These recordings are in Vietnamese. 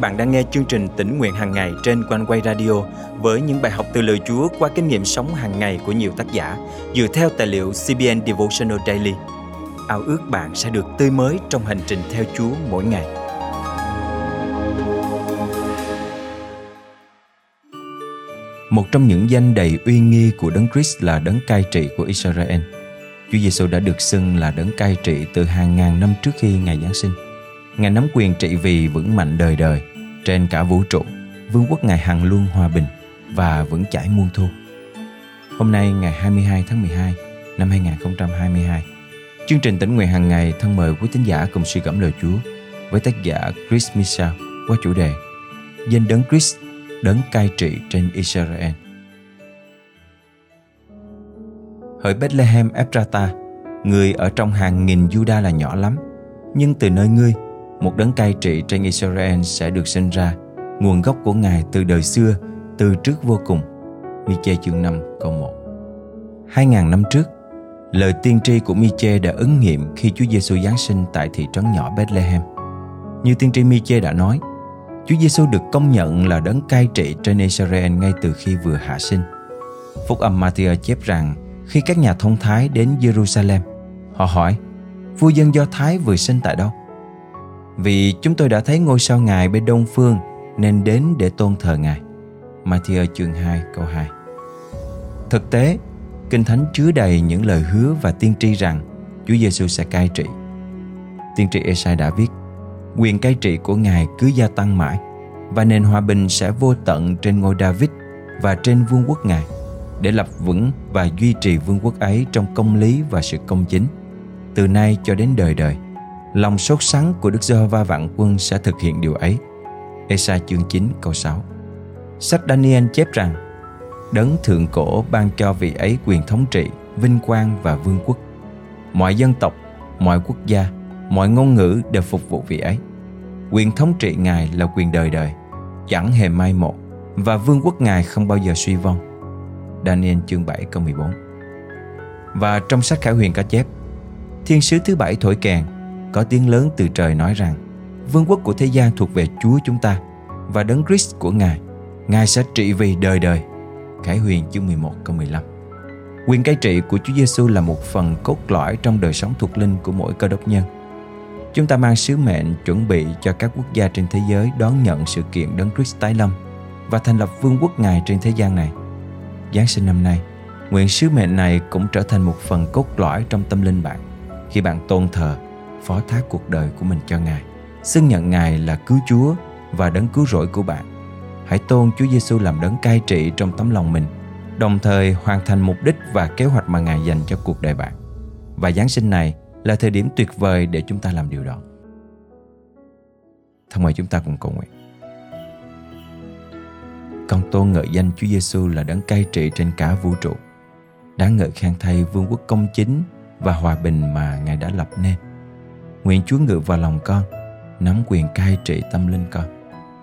bạn đang nghe chương trình tỉnh nguyện hàng ngày trên quanh quay radio với những bài học từ lời Chúa qua kinh nghiệm sống hàng ngày của nhiều tác giả dựa theo tài liệu CBN Devotional Daily. Ao ước bạn sẽ được tươi mới trong hành trình theo Chúa mỗi ngày. Một trong những danh đầy uy nghi của Đấng Christ là Đấng cai trị của Israel. Chúa Giêsu đã được xưng là Đấng cai trị từ hàng ngàn năm trước khi Ngài Giáng sinh. Ngài nắm quyền trị vì vững mạnh đời đời trên cả vũ trụ, vương quốc Ngài hằng luôn hòa bình và vững chãi muôn thu. Hôm nay ngày 22 tháng 12 năm 2022, chương trình tỉnh nguyện hàng ngày thân mời quý tín giả cùng suy gẫm lời Chúa với tác giả Chris Michel qua chủ đề Danh đấng Chris, đấng cai trị trên Israel. Hỡi Bethlehem Ephrata, người ở trong hàng nghìn Juda là nhỏ lắm, nhưng từ nơi ngươi một đấng cai trị trên Israel sẽ được sinh ra. Nguồn gốc của Ngài từ đời xưa, từ trước vô cùng. Miche chương 5 câu 1 Hai ngàn năm trước, lời tiên tri của Miche đã ứng nghiệm khi Chúa Giêsu Giáng sinh tại thị trấn nhỏ Bethlehem. Như tiên tri Miche đã nói, Chúa Giêsu được công nhận là đấng cai trị trên Israel ngay từ khi vừa hạ sinh. Phúc âm Matthew chép rằng khi các nhà thông thái đến Jerusalem, họ hỏi, vua dân Do Thái vừa sinh tại đâu? Vì chúng tôi đã thấy ngôi sao Ngài bên đông phương nên đến để tôn thờ Ngài. Matthew chương 2 câu 2 Thực tế, Kinh Thánh chứa đầy những lời hứa và tiên tri rằng Chúa Giêsu sẽ cai trị. Tiên tri Esai đã viết quyền cai trị của Ngài cứ gia tăng mãi và nền hòa bình sẽ vô tận trên ngôi David và trên vương quốc Ngài để lập vững và duy trì vương quốc ấy trong công lý và sự công chính từ nay cho đến đời đời lòng sốt sắng của Đức Giê-hô-va vạn quân sẽ thực hiện điều ấy. Esa chương 9 câu 6 Sách Daniel chép rằng Đấng thượng cổ ban cho vị ấy quyền thống trị, vinh quang và vương quốc. Mọi dân tộc, mọi quốc gia, mọi ngôn ngữ đều phục vụ vị ấy. Quyền thống trị Ngài là quyền đời đời, chẳng hề mai một và vương quốc Ngài không bao giờ suy vong. Daniel chương 7 câu 14 Và trong sách Khải Huyền có chép Thiên sứ thứ bảy thổi kèn có tiếng lớn từ trời nói rằng vương quốc của thế gian thuộc về Chúa chúng ta và đấng Christ của Ngài. Ngài sẽ trị vì đời đời. Khải Huyền chương 11 câu 15 Quyền cai trị của Chúa Giêsu là một phần cốt lõi trong đời sống thuộc linh của mỗi cơ đốc nhân. Chúng ta mang sứ mệnh chuẩn bị cho các quốc gia trên thế giới đón nhận sự kiện đấng Christ tái lâm và thành lập vương quốc Ngài trên thế gian này. Giáng sinh năm nay, nguyện sứ mệnh này cũng trở thành một phần cốt lõi trong tâm linh bạn khi bạn tôn thờ phó thác cuộc đời của mình cho Ngài, xưng nhận Ngài là cứu Chúa và đấng cứu rỗi của bạn. Hãy tôn Chúa Giêsu làm đấng cai trị trong tấm lòng mình, đồng thời hoàn thành mục đích và kế hoạch mà Ngài dành cho cuộc đời bạn. Và Giáng sinh này là thời điểm tuyệt vời để chúng ta làm điều đó. Thân mời chúng ta cùng cầu nguyện. Con tôn ngợi danh Chúa Giêsu là đấng cai trị trên cả vũ trụ. Đáng ngợi khen thay vương quốc công chính và hòa bình mà Ngài đã lập nên. Nguyện Chúa ngự vào lòng con, nắm quyền cai trị tâm linh con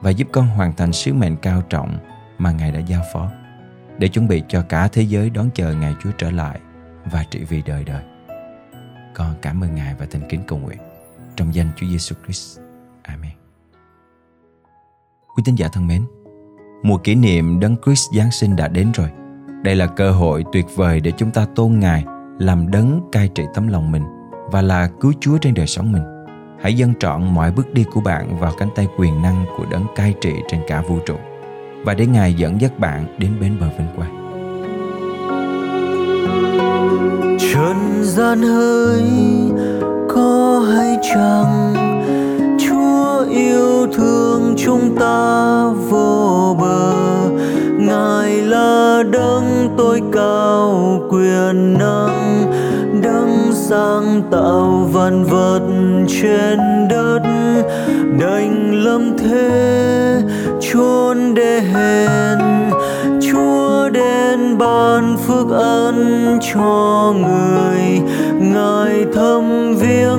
và giúp con hoàn thành sứ mệnh cao trọng mà Ngài đã giao phó để chuẩn bị cho cả thế giới đón chờ Ngài Chúa trở lại và trị vì đời đời. Con cảm ơn Ngài và thành kính cầu nguyện trong danh Chúa Giêsu Christ. Amen. Quý tín giả thân mến, mùa kỷ niệm Đấng Christ Giáng sinh đã đến rồi. Đây là cơ hội tuyệt vời để chúng ta tôn Ngài làm đấng cai trị tấm lòng mình và là cứu Chúa trên đời sống mình. Hãy dâng trọn mọi bước đi của bạn vào cánh tay quyền năng của đấng cai trị trên cả vũ trụ và để Ngài dẫn dắt bạn đến bến bờ vinh quang. Trần gian hơi có hay chăng Chúa yêu thương chúng ta vô bờ Ngài là đấng tôi cao quyền năng sáng tạo vạn vật trên đất, đành lâm thế, chôn đền hẹn. Chúa đến ban phước ân cho người, ngài thâm viếng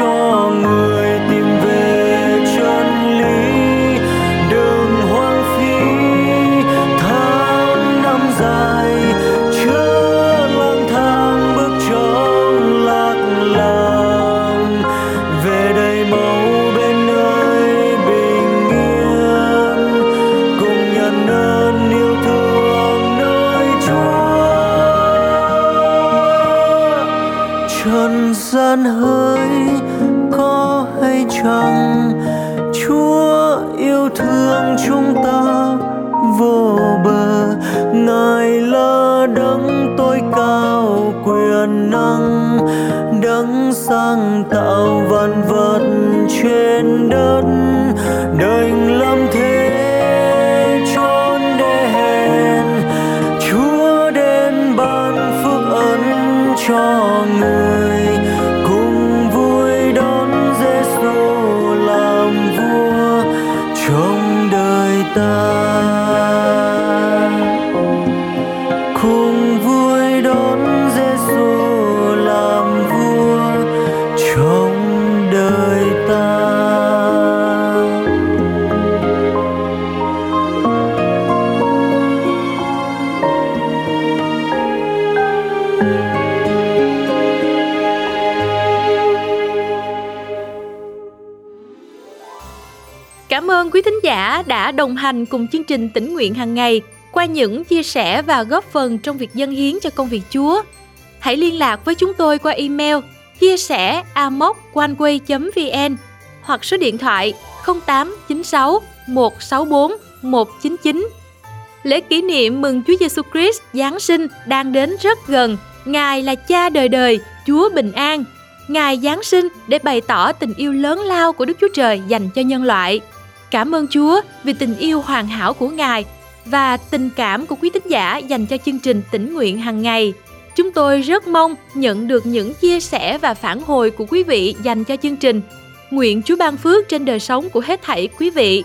yo trần gian hỡi có hay chăng? Chúa yêu thương chúng ta vô bờ. Ngài là đấng tối cao quyền năng, đấng sáng tạo vạn vật trên đất. Cảm ơn quý thính giả đã đồng hành cùng chương trình tỉnh nguyện hàng ngày qua những chia sẻ và góp phần trong việc dâng hiến cho công việc Chúa. Hãy liên lạc với chúng tôi qua email chia sẻ amoconeway.vn hoặc số điện thoại 0896 164 199. Lễ kỷ niệm mừng Chúa Giêsu Christ Giáng sinh đang đến rất gần. Ngài là cha đời đời, Chúa bình an. Ngài Giáng sinh để bày tỏ tình yêu lớn lao của Đức Chúa Trời dành cho nhân loại. Cảm ơn Chúa vì tình yêu hoàn hảo của Ngài và tình cảm của quý tín giả dành cho chương trình tỉnh nguyện hàng ngày. Chúng tôi rất mong nhận được những chia sẻ và phản hồi của quý vị dành cho chương trình. Nguyện Chúa ban phước trên đời sống của hết thảy quý vị.